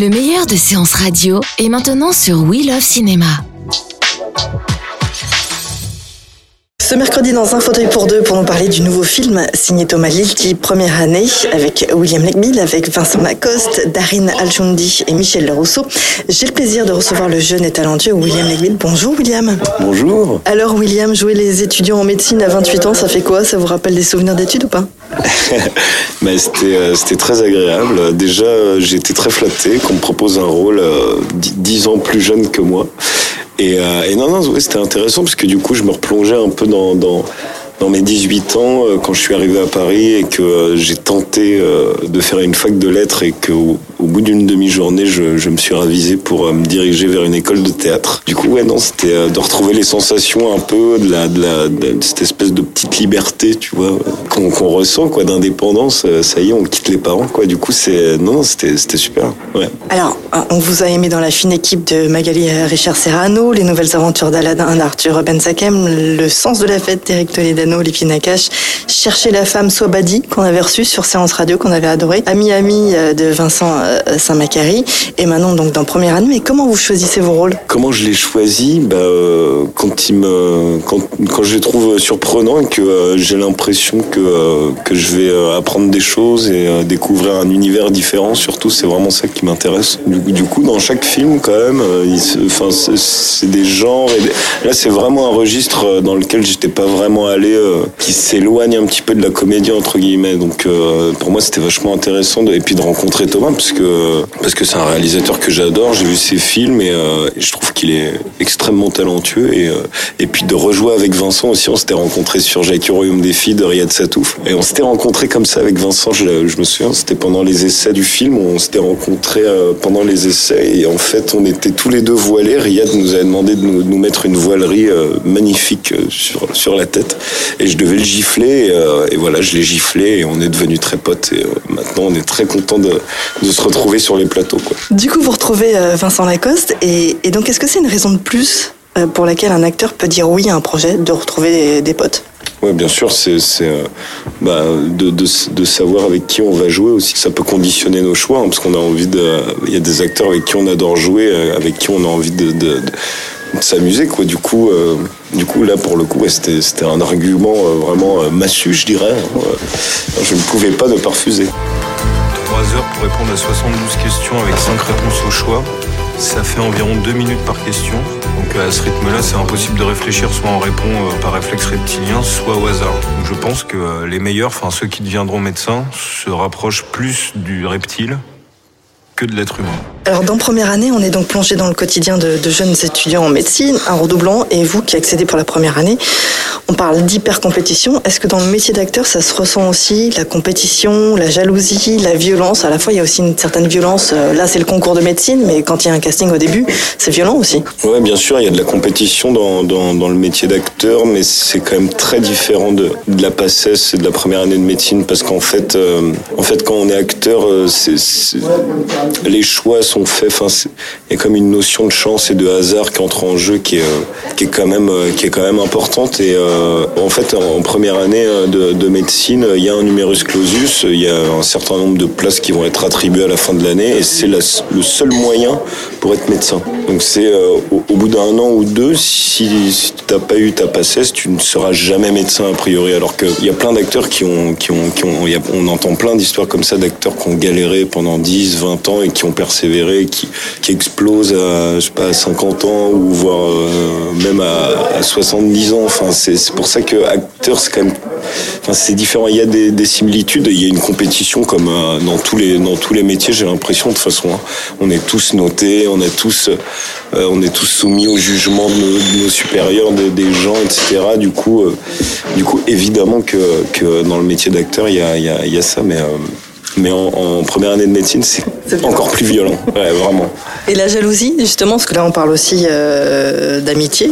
Le meilleur de séances radio est maintenant sur We Love Cinéma. Ce mercredi, dans un fauteuil pour deux, pour nous parler du nouveau film signé Thomas Lilti, première année, avec William Legbill, avec Vincent Lacoste, Darin Aljundi et Michel Lerousseau. J'ai le plaisir de recevoir le jeune et talentueux William Legbill. Bonjour William. Bonjour. Alors William, jouer les étudiants en médecine à 28 ans, ça fait quoi? Ça vous rappelle des souvenirs d'études ou pas? Bah, c'était, euh, c'était très agréable. Déjà, euh, j'ai été très flatté qu'on me propose un rôle euh, 10 ans plus jeune que moi. Et, euh, et non, non, c'était intéressant parce que du coup, je me replongeais un peu dans, dans mes 18 ans euh, quand je suis arrivé à Paris et que euh, j'ai tenté euh, de faire une fac de lettres et qu'au au bout d'une demi-journée, je, me suis ravisé pour me diriger vers une école de théâtre. Du coup, ouais, non, c'était de retrouver les sensations un peu de, la, de, la, de cette espèce de petite liberté, tu vois, qu'on ressent, quoi, d'indépendance. Ça y est, on quitte les parents, quoi. Du coup, c'est, non, c'était, c'était super. Ouais. Alors, on vous a aimé dans la fine équipe de Magali Richard Serrano, les nouvelles aventures d'Aladin d'Arthur Ben Sakem, le sens de la fête d'Eric Toledano, Lépine Nakache, Chercher la femme Swabadi qu'on avait reçu sur Séance Radio, qu'on avait adoré, Ami Ami euh, de Vincent euh, Saint-Macary, et maintenant donc dans Première Année. Mais comment vous choisissez vos rôles? Comment je l'ai choisi bah, euh, quand, il me, quand, quand je les trouve surprenants et que j'ai l'impression que, que je vais apprendre des choses et découvrir un univers différent, surtout, c'est vraiment ça qui m'intéresse. Du, coup- dans chaque film, quand même, enfin, c'est- des genres. Là, c'est vraiment un registre dans lequel j'étais pas vraiment allé, euh, qui s'éloigne un petit peu de la comédie, entre guillemets. Donc, euh, pour moi, c'était vachement intéressant. De, et puis de rencontrer Thomas, parce que parce que c'est un réalisateur que j'adore. J'ai vu ses films et, euh, je trouve qu'il est extrêmement talentueux. Et, et puis de rejouer avec Vincent aussi, on s'était rencontrés sur Royaume des filles de Riyad Satouf. Et on s'était rencontrés comme ça avec Vincent, je, me souviens, c'était pendant les essais du film. On s'était rencontrés euh, pendant les essais et en fait, on était tous les deux voilés. Riyad nous avait demandé de nous, de nous mettre une voilerie magnifique sur, sur la tête. Et je devais le gifler. Et, euh, et voilà, je l'ai giflé et on est devenus très potes. Et euh, maintenant, on est très content de, de se retrouver sur les plateaux. Quoi. Du coup, vous retrouvez euh, Vincent Lacoste, et, et donc est-ce que c'est une raison de plus pour laquelle un acteur peut dire oui à un projet, de retrouver des, des potes? Ouais, bien sûr, c'est bah, de, de, de savoir avec qui on va jouer aussi. Ça peut conditionner nos choix, hein, parce qu'on a envie de. Il y a des acteurs avec qui on adore jouer, avec qui on a envie de s'amuser, quoi. Du coup, euh, du coup, là, pour le coup, ouais, c'était un argument euh, vraiment euh, massu, je dirais. hein. Euh, Je ne pouvais pas ne pas refuser. 3 heures pour répondre à 72 questions avec 5 réponses au choix. Ça fait environ 2 minutes par question. Donc à ce rythme-là, c'est impossible de réfléchir. Soit on répond par réflexe reptilien, soit au hasard. Je pense que les meilleurs, enfin ceux qui deviendront médecins, se rapprochent plus du reptile Alors, dans première année, on est donc plongé dans le quotidien de, de jeunes étudiants en médecine, un redoublant, et vous qui accédez pour la première année, on parle d'hyper-compétition. Est-ce que dans le métier d'acteur, ça se ressent aussi La compétition, la jalousie, la violence? À la fois, il y a aussi une certaine violence. Euh, Là, c'est le concours de médecine, mais quand il y a un casting au début, c'est violent aussi. Ouais, bien sûr, il y a de la compétition dans, dans, le métier d'acteur, mais c'est quand même très différent de, de la PACES et de la première année de médecine, parce qu'en fait, euh, en fait, quand on est acteur, euh, les choix sont faits. Enfin, il y a comme une notion de chance et de hasard qui entre en jeu, qui est, qui est quand même, qui est quand même importante. Et en fait, en, première année euh, de, de médecine, il y a un numerus clausus, il y a un certain nombre de places qui vont être attribuées à la fin de l'année, et c'est le seul moyen pour être médecin. Donc c'est euh, au, bout d'un an ou deux, si, si tu n'as pas eu ta PACES, tu ne seras jamais médecin a priori. Alors qu'il y a plein d'acteurs qui ont, qui ont, qui ont on entend plein d'histoires comme ça d'acteurs qui ont galéré pendant 10, 20 ans et qui ont persévéré, qui, qui explosent à, je sais pas, à 50 ans ou voire euh, même à, à 70 ans. Enfin, c'est pour ça que acteur, c'est quand même Enfin, c'est différent. Il y a des, des similitudes. Il y a une compétition comme euh, dans tous les dans tous les métiers. J'ai l'impression de toute façon. hein. On est tous notés. On est tous euh, on est tous soumis au jugement de nos, de nos supérieurs, de- des gens, etc. Du coup, euh, du coup, évidemment que que dans le métier d'acteur, il y a y a, il y a ça, mais euh, mais en, en première année de médecine, c'est encore plus violent. Ouais, vraiment. Et la jalousie, justement, parce que là on parle aussi euh, d'amitié,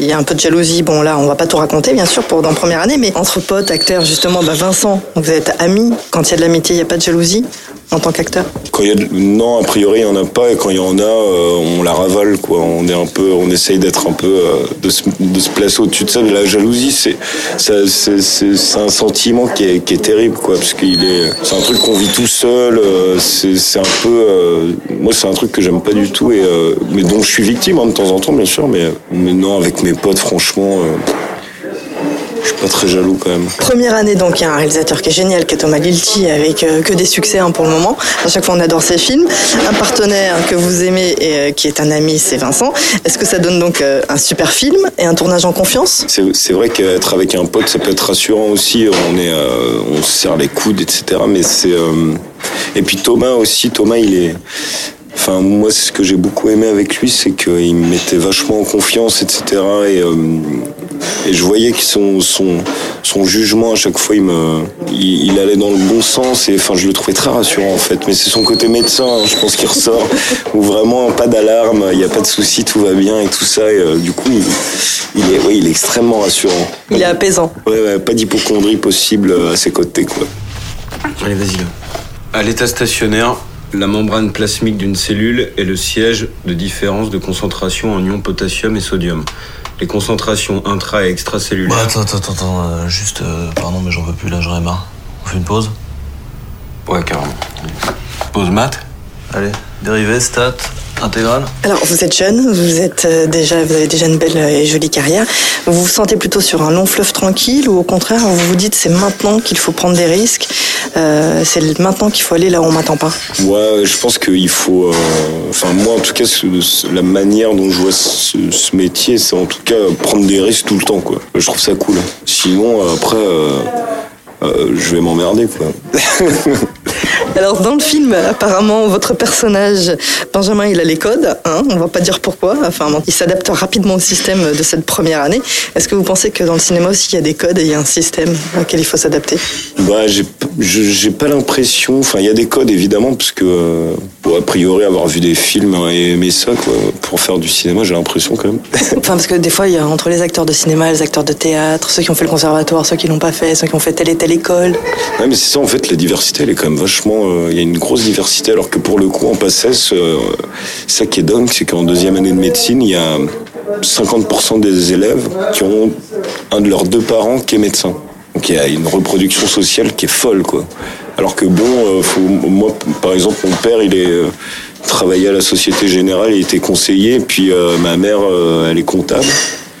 il y a un peu de jalousie. Bon là, on va pas tout raconter, bien sûr, pour dans première année, mais entre potes, acteurs, justement, bah, Vincent, vous êtes amis. Quand il y a de l'amitié, il n'y a pas de jalousie. En tant qu'acteur Quand y a de- non, a priori, il n'y en a pas, et quand il y en a, euh, on la ravale, quoi. On est un peu, on essaye d'être un peu, euh, de, se, de se placer au-dessus de ça. Mais la jalousie, c'est, c'est, un sentiment qui est, qui est terrible, quoi, parce qu'il est, c'est un truc qu'on vit tout seul. euh, c'est, un peu, euh, moi, c'est un truc que j'aime pas du tout, et euh, mais dont je suis victime hein, de temps en temps, bien sûr. Mais, mais non, avec mes potes, franchement. Je suis pas très jaloux quand même. Première année, donc, il y a un réalisateur qui est génial, qui est Thomas Lilti, avec euh, que des succès hein, pour le moment. À chaque fois, on adore ses films. Un partenaire que vous aimez et euh, qui est un ami, c'est Vincent. Est-ce que ça donne donc euh, un super film et un tournage en confiance? C'est vrai qu'être avec un pote, ça peut être rassurant aussi. On est, on se serre les coudes, etc. Mais c'est et puis Thomas aussi. Thomas, il est. Enfin, moi, c'est ce que j'ai beaucoup aimé avec lui, c'est qu'il me mettait vachement en confiance, etc. Et, euh, et je voyais que son, son, son jugement, à chaque fois, il, me, il, il allait dans le bon sens. Et enfin, je le trouvais très rassurant, en fait. Mais c'est son côté médecin, hein, je pense, qui ressort. Où vraiment, pas d'alarme, il n'y a pas de souci, tout va bien et tout ça. Et euh, du coup, il, il est, ouais, il est extrêmement rassurant. Il est apaisant. Ouais, ouais, pas d'hypochondrie possible à ses côtés, quoi. Allez, vas-y là. À l'état stationnaire, la membrane plasmique d'une cellule est le siège de différence de concentration en ions potassium et sodium. Les concentrations intra- et extracellulaires. Bah, attends, attends, attends, euh, juste, euh, pardon, mais j'en peux plus là, j'en ai marre. On fait une pause? Ouais, carrément. Pause mat? Allez, dérivé, stat, intégrale Alors, vous êtes jeune, vous êtes euh, déjà, vous avez déjà une belle et jolie carrière. Vous vous sentez plutôt sur un long fleuve tranquille ou au contraire, vous vous dites c'est maintenant qu'il faut prendre des risques, euh, c'est maintenant qu'il faut aller là où on m'attend pas? Ouais, je pense qu'il faut. euh, Enfin, moi, en tout cas, ce- ce- la manière dont je vois ce, ce métier, c'est en tout cas prendre des risques tout le temps, quoi. Je trouve ça cool. Sinon, euh, après, euh, euh, je vais m'emmerder, quoi. Alors dans le film, apparemment, votre personnage, Benjamin, il a les codes, hein, on va pas dire pourquoi, enfin, il s'adapte rapidement au système de cette première année. Est-ce que vous pensez que dans le cinéma aussi, il y a des codes et il y a un système auquel il faut s'adapter? Bah, j'ai pas l'impression. Enfin, il y a des codes évidemment, parce que euh, bon, a priori avoir vu des films hein, et aimer ça, quoi, pour faire du cinéma, j'ai l'impression quand même. Enfin, parce que des fois, il y a entre les acteurs de cinéma, les acteurs de théâtre, ceux qui ont fait le conservatoire, ceux qui l'ont pas fait, ceux qui ont fait telle et telle école. Ouais, mais c'est ça, en fait, la diversité, elle est quand même vachement. Euh, Il y a une grosse diversité, alors que pour le coup, en PACES, euh, ça qui est dingue, c'est qu'en deuxième année de médecine, il y a 50% des élèves qui ont un de leurs deux parents qui est médecin. Donc il y a une reproduction sociale qui est folle, quoi. Alors que bon, euh, moi, par exemple, mon père, il est. euh, travaillait à la Société Générale, il était conseiller, puis ma mère, elle est comptable.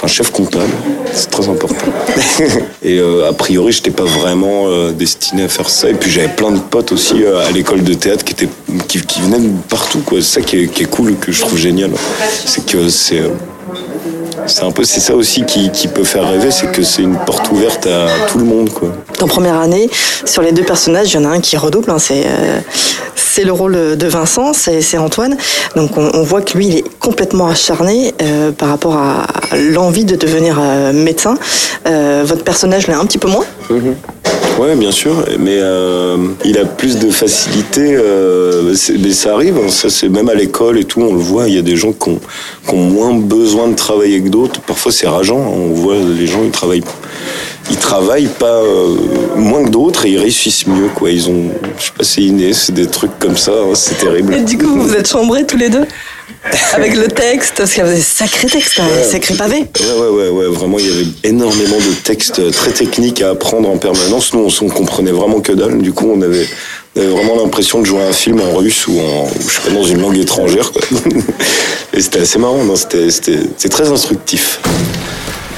Enfin, chef comptable, c'est très important. et euh, a priori, j'étais pas vraiment euh, destiné à faire ça. Et puis j'avais plein de potes aussi euh, à l'école de théâtre qui étaient qui, qui venaient de partout. C'est ça qui est, qui est cool, que je trouve génial. C'est que c'est euh, c'est un peu c'est ça aussi qui, qui peut faire rêver, c'est que c'est une porte ouverte à tout le monde, quoi. En première année, sur les deux personnages, il y en a un qui redouble. hein, c'est euh, c'est le rôle de Vincent, c'est c'est Antoine. Donc on, on voit que lui, il est complètement acharné euh, par rapport à l'envie de devenir euh, médecin. Euh, votre personnage l'est un petit peu moins. Ouais, bien sûr, mais euh, il a plus de facilité. euh, mais ça arrive, hein, ça même à l'école et tout, on le voit. Il y a des gens qui ont, qui ont moins besoin de travailler que d'autres. Parfois c'est rageant. hein, on voit les gens ils travaillent, ils travaillent pas euh, moins que d'autres et ils réussissent mieux. Quoi, ils ont, je sais pas, c'est inné, c'est des trucs comme ça. hein, c'est terrible. Et du coup, vous vous êtes chambrés tous les deux? avec le texte, parce qu'il y avait des sacrés textes, hein, sacrés pavés. Ouais, ouais, ouais, ouais, vraiment, il y avait énormément de textes très techniques à apprendre en permanence. Nous, on, on comprenait vraiment que dalle. Du coup, on avait, on avait vraiment l'impression de jouer un film en russe ou en, ou je sais pas, dans une langue étrangère. quoi. Et c'était assez marrant, non c'était, très instructif.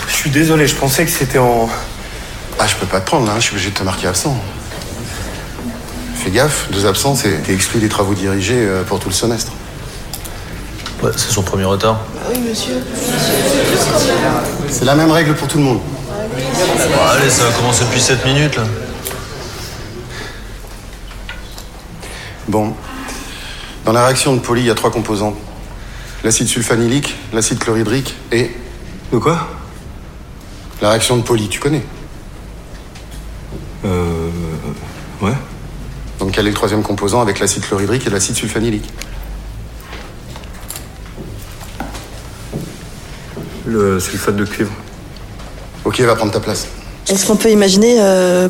Je suis désolé, je pensais que c'était en. Ah, je peux pas te prendre là, je suis obligé de te marquer absent. Fais gaffe, deux absences et t'es exclu des travaux dirigés euh, pour tout le semestre. Ouais, c'est son premier retard. C'est la même règle pour tout le monde. Bon, allez, ça va commencer depuis 7 minutes là. Bon. Dans la réaction de Poli, il y a trois composants. L'acide sulfanilique, l'acide chlorhydrique et De quoi? la réaction de Poli, tu connais? Euh. Ouais. Donc quel est le troisième composant avec l'acide chlorhydrique et l'acide sulfanilique Le sulfate de cuivre. Ok, va prendre ta place. Est-ce qu'on peut imaginer euh,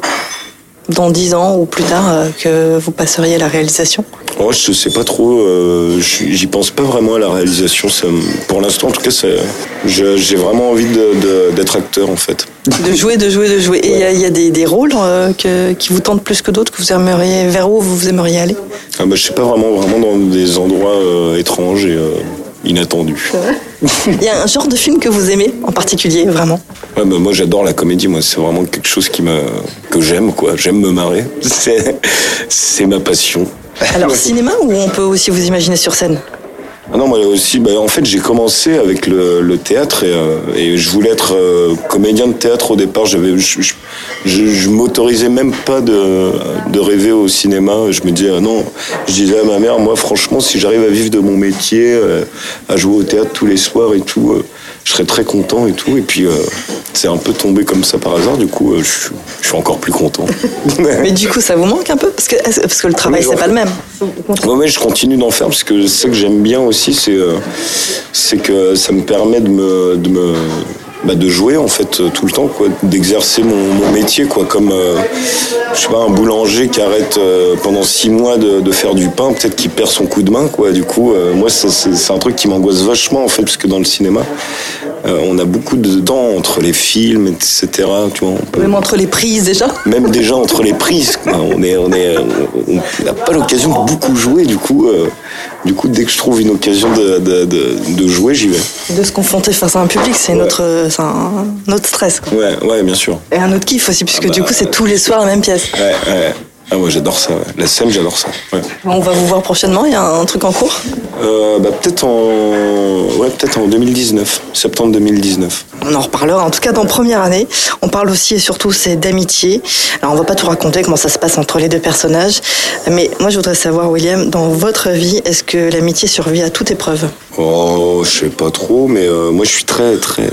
dans 10 ans ou plus tard euh, que vous passeriez à la réalisation? Oh, je sais pas trop. euh, J'y pense pas vraiment à la réalisation. Ça pour l'instant, en tout cas, j'ai vraiment envie d'être acteur, en fait. De jouer, de jouer, de jouer. Et il y a- il y, a des, des rôles euh, que- qui vous tentent plus que d'autres, que vous aimeriez, vers où vous aimeriez aller? Ah, bah, je sais pas vraiment, vraiment dans des endroits euh, étranges et euh, inattendus. Il y a un genre de film que vous aimez en particulier, vraiment? Ouais, bah, moi, j'adore la comédie. Moi, c'est vraiment quelque chose qui me que j'aime, quoi. J'aime me marrer. C'est c'est ma passion. Alors, cinéma ou on peut aussi vous imaginer sur scène? Ah non, moi aussi, bah, en fait, j'ai commencé avec le, théâtre et, euh, et je voulais être euh, comédien de théâtre au départ. Je, je, je, je m'autorisais même pas de, rêver au cinéma. Je me disais, ah non, je disais à ma mère, moi, franchement, si j'arrive à vivre de mon métier, euh, à jouer au théâtre tous les soirs et tout, je serais très content et tout. Et puis, euh, c'est un peu tombé comme ça par hasard. Du coup, euh, je, suis- je suis encore plus content. Mais du coup, ça vous manque un peu parce que, parce que le travail, c'est pas le même. Ouais, ouais, je continue d'en faire parce que ce que j'aime bien aussi, c'est euh, c'est que ça me permet de me, de me bah, de jouer en fait euh, tout le temps, quoi, d'exercer mon, métier, quoi, comme euh, je sais pas un boulanger qui arrête euh, pendant six mois de, faire du pain, peut-être qu'il perd son coup de main, quoi. Du coup, euh, moi, c'est un truc qui m'angoisse vachement en fait, parce que dans le cinéma, euh, on a beaucoup de temps entre les films, etc. Tu vois, peut- Même entre les prises déjà. même déjà entre les prises, quoi. on est, on est, on n'a pas l'occasion de beaucoup jouer. Du coup, euh, du coup, dès que je trouve une occasion de, de, de, de jouer, j'y vais. De se confronter face à un public, c'est Ouais. notre, euh, c'est un, autre stress. quoi. Ouais, ouais, bien sûr. Et un autre kiff aussi, puisque bah, du coup, c'est tous les soirs la même pièce. Ouais, ouais. Ah ouais, j'adore ça. ouais. La scène, j'adore ça. Ouais. On va vous voir prochainement, il y a un truc en cours? Euh, bah, peut-être en, ouais, peut-être en 2019, septembre 2019. On en reparlera, en tout cas dans première année. On parle aussi et surtout c'est d'amitié. Alors on va pas tout raconter comment ça se passe entre les deux personnages, mais moi je voudrais savoir William, dans votre vie, est-ce que l'amitié survit à toute épreuve? Oh, je sais pas trop, mais euh, moi je suis très, très,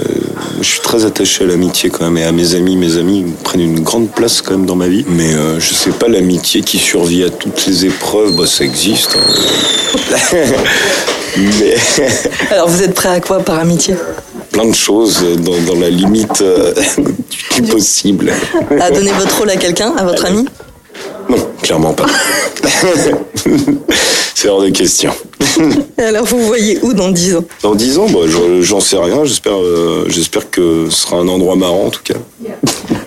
je suis très attaché à l'amitié quand même et à mes amis. Mes amis prennent une grande place quand même dans ma vie. Mais euh, je sais pas l'amitié qui survit à toutes les épreuves, bah ça existe. hein. mais Alors vous êtes prêt à quoi par amitié? Plein de choses dans, dans la limite euh, du possible. À donner votre rôle à quelqu'un, à votre ami? Non, clairement pas. C'est hors de question. Alors vous voyez où dans 10 ans? Dans 10 ans, bah, je- j'en sais rien. J'espère, euh, j'espère que ce sera un endroit marrant en tout cas.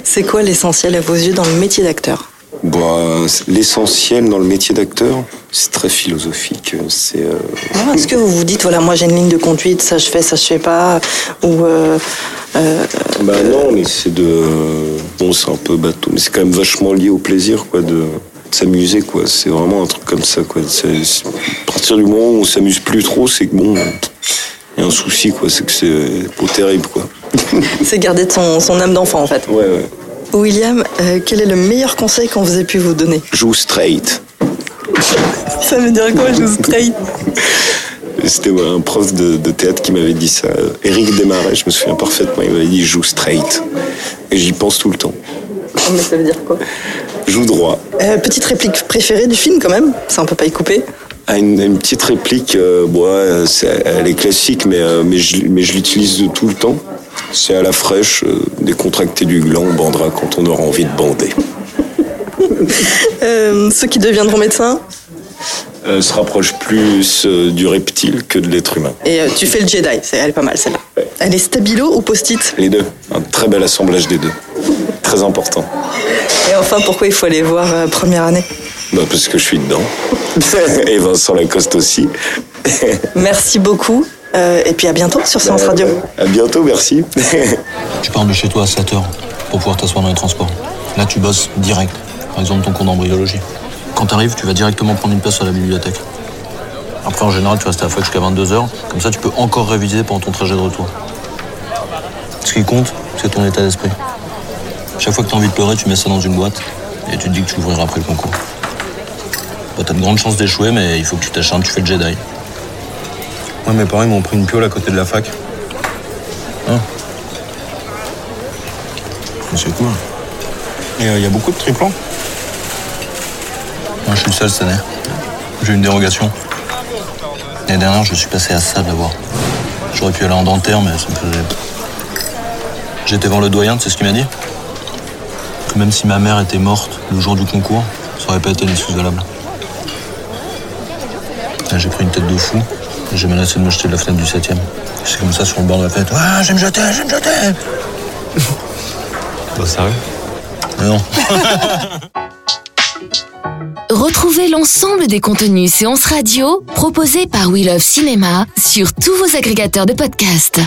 C'est quoi l'essentiel à vos yeux dans le métier d'acteur? Bah, l'essentiel dans le métier d'acteur, c'est très philosophique. C'est euh, Alors, Est-ce que vous vous dites, voilà, moi j'ai une ligne de conduite, ça je fais, ça je fais pas? Ou euh, euh, bah non, mais c'est de bon, c'est un peu bateau, mais c'est quand même vachement lié au plaisir, quoi, de s'amuser, quoi. C'est vraiment un truc comme ça, quoi. À partir du moment où on s'amuse plus trop, c'est que bon, il y a un souci, quoi. C'est que c'est pas terrible, quoi. c'est garder de son, son âme d'enfant en fait Ouais, ouais. William, euh, quel est le meilleur conseil qu'on vous ait pu vous donner? Joue straight. Ça veut dire quoi, je straight? C'était ouais, un prof de, de théâtre qui m'avait dit ça. Éric Desmarais, je me souviens parfaitement. Il m'avait dit joue straight. Et j'y pense tout le temps. Mais ça veut dire quoi? Joue droit. Euh, Petite réplique préférée du film quand même, ça on peut pas y couper. Ah, une, une petite réplique, euh, bon, ouais, c'est- elle est classique, mais, euh, mais je, mais je l'utilise tout le temps. C'est à la fraîche, euh, décontracté du gland, on bandera quand on aura envie de bander. Ceux qui deviendront médecins, se rapproche plus du reptile que de l'être humain. et tu fais le Jedi, c'est- elle est pas mal celle-là. Ouais. Elle est stabilo ou post-it? Les deux, un très bel assemblage des deux. Très important. Et enfin, pourquoi il faut aller voir euh, première année Bah, parce que je suis dedans. Et Vincent Lacoste aussi. Merci beaucoup, euh, et puis à bientôt sur Séance Radio. À bientôt, merci. Tu pars de chez toi à 7h pour pouvoir t'asseoir dans les transports. Là, tu bosses direct. Par exemple, ton cours d'embryologie. Quand t'arrives, tu vas directement prendre une place à la bibliothèque. Après, en général, tu restes à la fac jusqu'à 22h. Comme ça, tu peux encore réviser pendant ton trajet de retour. Ce qui compte, c'est ton état d'esprit. Chaque fois que t'as envie de pleurer, tu mets ça dans une boîte et tu te dis que tu l'ouvriras après le concours. Bon, t'as de grandes chances d'échouer, mais il faut que tu t'acharnes, tu fais le Jedi. Moi, mes parents ils m'ont pris une piole à côté de la fac. C'est cool. Et il y a beaucoup de triplans. Moi, je suis le seul cette année. J'ai une dérogation. L'année dernière, je suis passé à ça de l'avoir. J'aurais pu aller en dentaire, mais ça me faisait. J'étais voir le doyen, sais ce qu'il m'a dit? Même si ma mère était morte le jour du concours, ça aurait pas été inexcusable. J'ai pris une tête de fou et j'ai menacé de me jeter de la fenêtre du 7 C'est comme ça sur le bord de la fenêtre. Ah, je vais me jeter, je vais me jeter Bah, sérieux? Mais non. Retrouvez l'ensemble des contenus séances radio proposés par We Love Cinéma sur tous vos agrégateurs de podcasts.